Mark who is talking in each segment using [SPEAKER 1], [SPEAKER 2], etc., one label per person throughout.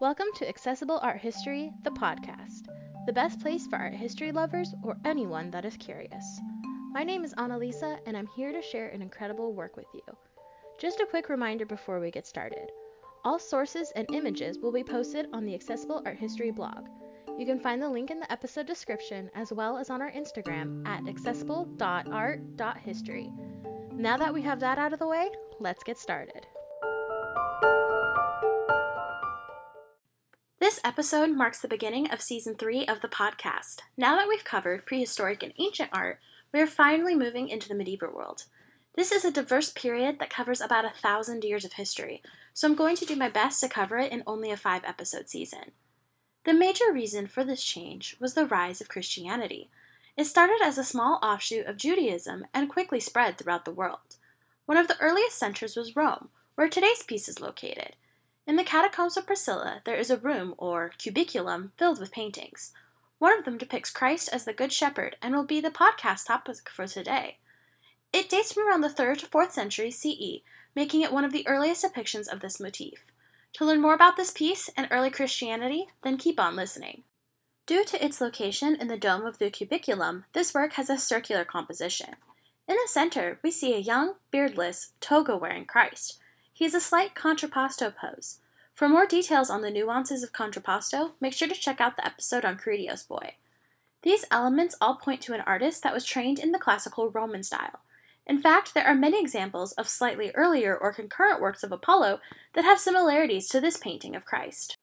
[SPEAKER 1] Welcome to Accessible Art History, the podcast, the best place for art history lovers or anyone that is curious. My name is Annalisa, and I'm here to share an incredible work with you. Just a quick reminder before we get started. All sources and images will be posted on the Accessible Art History blog. You can find the link in the episode description as well as on our Instagram at accessible.art.history. Now that we have that out of the way, let's get started.
[SPEAKER 2] This episode marks the beginning of season three of the podcast. Now that we've covered prehistoric and ancient art, we are finally moving into the medieval world. This is a diverse period that covers about a thousand years of history, so I'm going to do my best to cover it in only a five episode season. The major reason for this change was the rise of Christianity. It started as a small offshoot of Judaism and quickly spread throughout the world. One of the earliest centers was Rome, where today's piece is located. In the Catacombs of Priscilla, there is a room, or cubiculum, filled with paintings. One of them depicts Christ as the Good Shepherd and will be the podcast topic for today. It dates from around the 3rd to 4th century CE, making it one of the earliest depictions of this motif. To learn more about this piece and early Christianity, then keep on listening. Due to its location in the dome of the cubiculum, this work has a circular composition. In the center, we see a young, beardless, toga wearing Christ. He is a slight contrapposto pose. For more details on the nuances of contrapposto, make sure to check out the episode on Critios Boy. These elements all point to an artist that was trained in the classical Roman style. In fact, there are many examples of slightly earlier or concurrent works of Apollo that have similarities to this painting of Christ.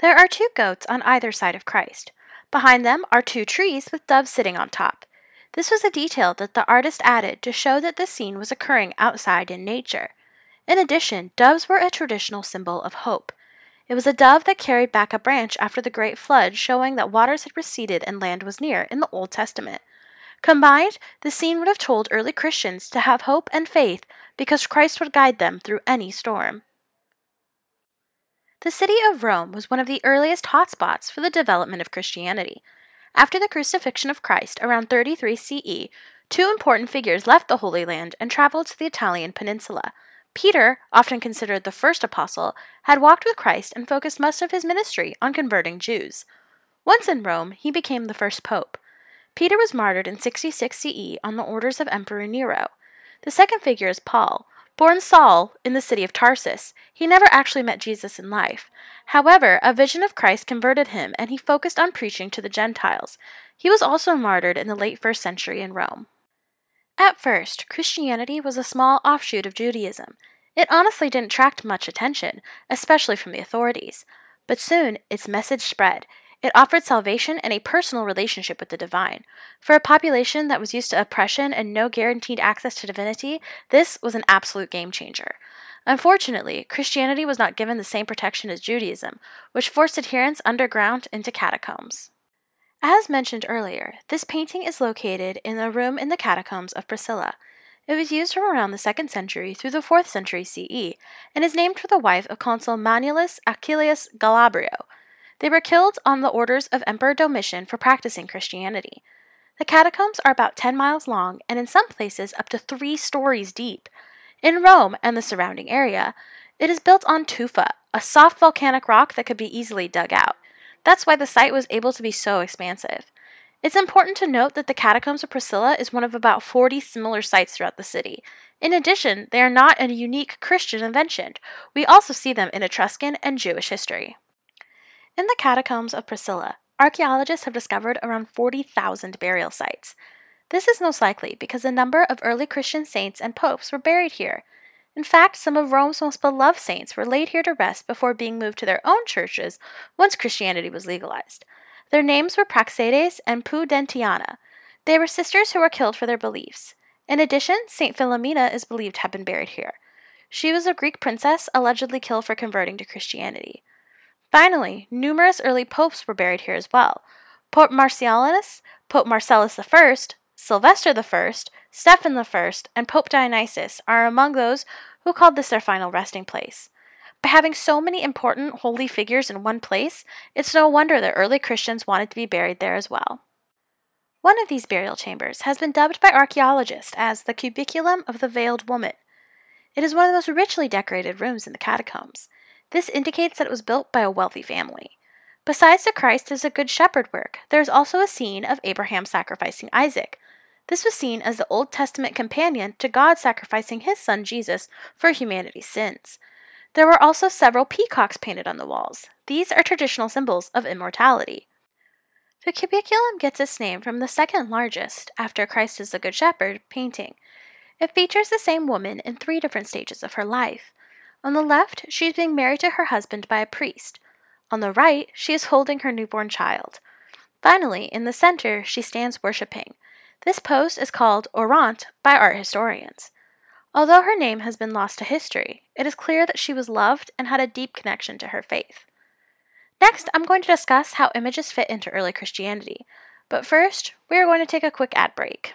[SPEAKER 2] There are two goats on either side of Christ. Behind them are two trees with doves sitting on top. This was a detail that the artist added to show that the scene was occurring outside in nature. In addition, doves were a traditional symbol of hope. It was a dove that carried back a branch after the great flood, showing that waters had receded and land was near in the Old Testament. Combined, the scene would have told early Christians to have hope and faith because Christ would guide them through any storm. The city of Rome was one of the earliest hotspots for the development of Christianity. After the crucifixion of Christ around 33 CE, two important figures left the Holy Land and traveled to the Italian peninsula. Peter, often considered the first apostle, had walked with Christ and focused most of his ministry on converting Jews. Once in Rome, he became the first pope. Peter was martyred in 66 CE on the orders of Emperor Nero. The second figure is Paul. Born Saul in the city of Tarsus, he never actually met Jesus in life. However, a vision of Christ converted him and he focused on preaching to the Gentiles. He was also martyred in the late first century in Rome. At first, Christianity was a small offshoot of Judaism. It honestly didn't attract much attention, especially from the authorities. But soon, its message spread. It offered salvation and a personal relationship with the divine. For a population that was used to oppression and no guaranteed access to divinity, this was an absolute game changer. Unfortunately, Christianity was not given the same protection as Judaism, which forced adherents underground into catacombs. As mentioned earlier, this painting is located in a room in the catacombs of Priscilla. It was used from around the 2nd century through the 4th century CE and is named for the wife of consul Manlius Acilius Glabrio. They were killed on the orders of Emperor Domitian for practicing Christianity. The catacombs are about 10 miles long and in some places up to 3 stories deep. In Rome and the surrounding area, it is built on tufa, a soft volcanic rock that could be easily dug out. That's why the site was able to be so expansive. It's important to note that the Catacombs of Priscilla is one of about 40 similar sites throughout the city. In addition, they are not a unique Christian invention. We also see them in Etruscan and Jewish history. In the Catacombs of Priscilla, archaeologists have discovered around 40,000 burial sites. This is most likely because a number of early Christian saints and popes were buried here. In fact, some of Rome's most beloved saints were laid here to rest before being moved to their own churches once Christianity was legalized. Their names were Praxedes and Pudentiana. They were sisters who were killed for their beliefs. In addition, St. Philomena is believed to have been buried here. She was a Greek princess allegedly killed for converting to Christianity. Finally, numerous early popes were buried here as well. Pope Marcellinus, Pope Marcellus I, Sylvester I, Stephen I, and Pope Dionysius are among those who called this their final resting place. By having so many important holy figures in one place, it's no wonder that early Christians wanted to be buried there as well. One of these burial chambers has been dubbed by archaeologists as the cubiculum of the veiled woman. It is one of the most richly decorated rooms in the catacombs. This indicates that it was built by a wealthy family. Besides the Christ as a good shepherd work, there is also a scene of Abraham sacrificing Isaac. This was seen as the Old Testament companion to God sacrificing his son Jesus for humanity's sins. There were also several peacocks painted on the walls. These are traditional symbols of immortality. The cubiculum gets its name from the second largest, after Christ is the Good Shepherd, painting. It features the same woman in three different stages of her life. On the left, she is being married to her husband by a priest. On the right, she is holding her newborn child. Finally, in the center, she stands worshiping. This post is called orant by art historians. Although her name has been lost to history, it is clear that she was loved and had a deep connection to her faith. Next, I'm going to discuss how images fit into early Christianity. But first, we are going to take a quick ad break.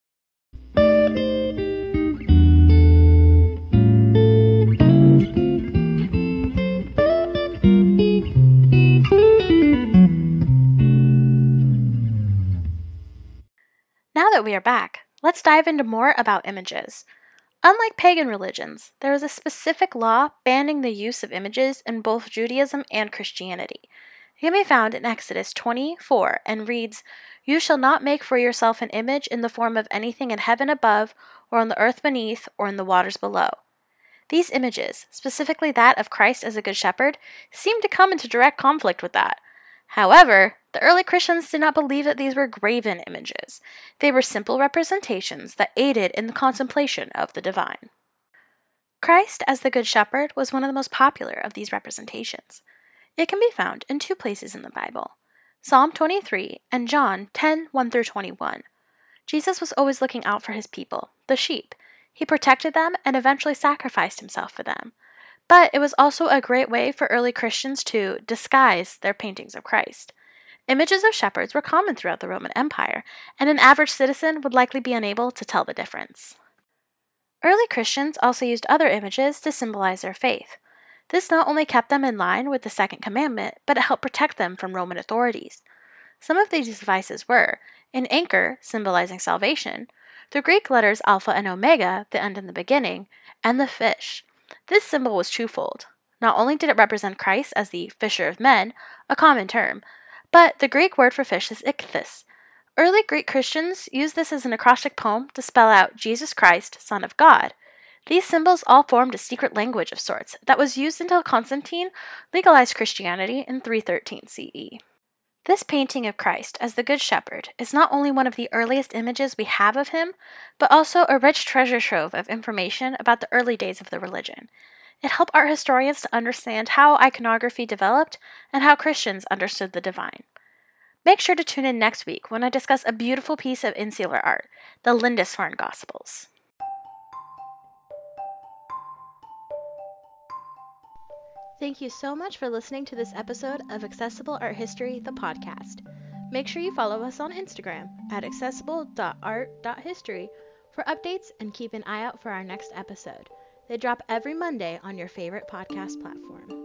[SPEAKER 2] that we are back, let's dive into more about images. Unlike pagan religions, there is a specific law banning the use of images in both Judaism and Christianity. It can be found in Exodus 24 and reads, You shall not make for yourself an image in the form of anything in heaven above, or on the earth beneath, or in the waters below. These images, specifically that of Christ as a good shepherd, seem to come into direct conflict with that. However, the early Christians did not believe that these were graven images. They were simple representations that aided in the contemplation of the divine. Christ as the Good Shepherd was one of the most popular of these representations. It can be found in two places in the Bible Psalm 23 and John 10 1 through 21. Jesus was always looking out for his people, the sheep. He protected them and eventually sacrificed himself for them. But it was also a great way for early Christians to disguise their paintings of Christ. Images of shepherds were common throughout the Roman Empire, and an average citizen would likely be unable to tell the difference. Early Christians also used other images to symbolize their faith. This not only kept them in line with the Second Commandment, but it helped protect them from Roman authorities. Some of these devices were an anchor, symbolizing salvation, the Greek letters alpha and omega, the end and the beginning, and the fish, this symbol was twofold. Not only did it represent Christ as the fisher of men, a common term, but the Greek word for fish is ichthys. Early Greek Christians used this as an acrostic poem to spell out Jesus Christ, Son of God. These symbols all formed a secret language of sorts that was used until Constantine legalized Christianity in 313 CE. This painting of Christ as the Good Shepherd is not only one of the earliest images we have of him, but also a rich treasure trove of information about the early days of the religion. It helped art historians to understand how iconography developed and how Christians understood the divine. Make sure to tune in next week when I discuss a beautiful piece of insular art, the Lindisfarne Gospels.
[SPEAKER 1] Thank you so much for listening to this episode of Accessible Art History, the podcast. Make sure you follow us on Instagram at accessible.art.history for updates and keep an eye out for our next episode. They drop every Monday on your favorite podcast platform.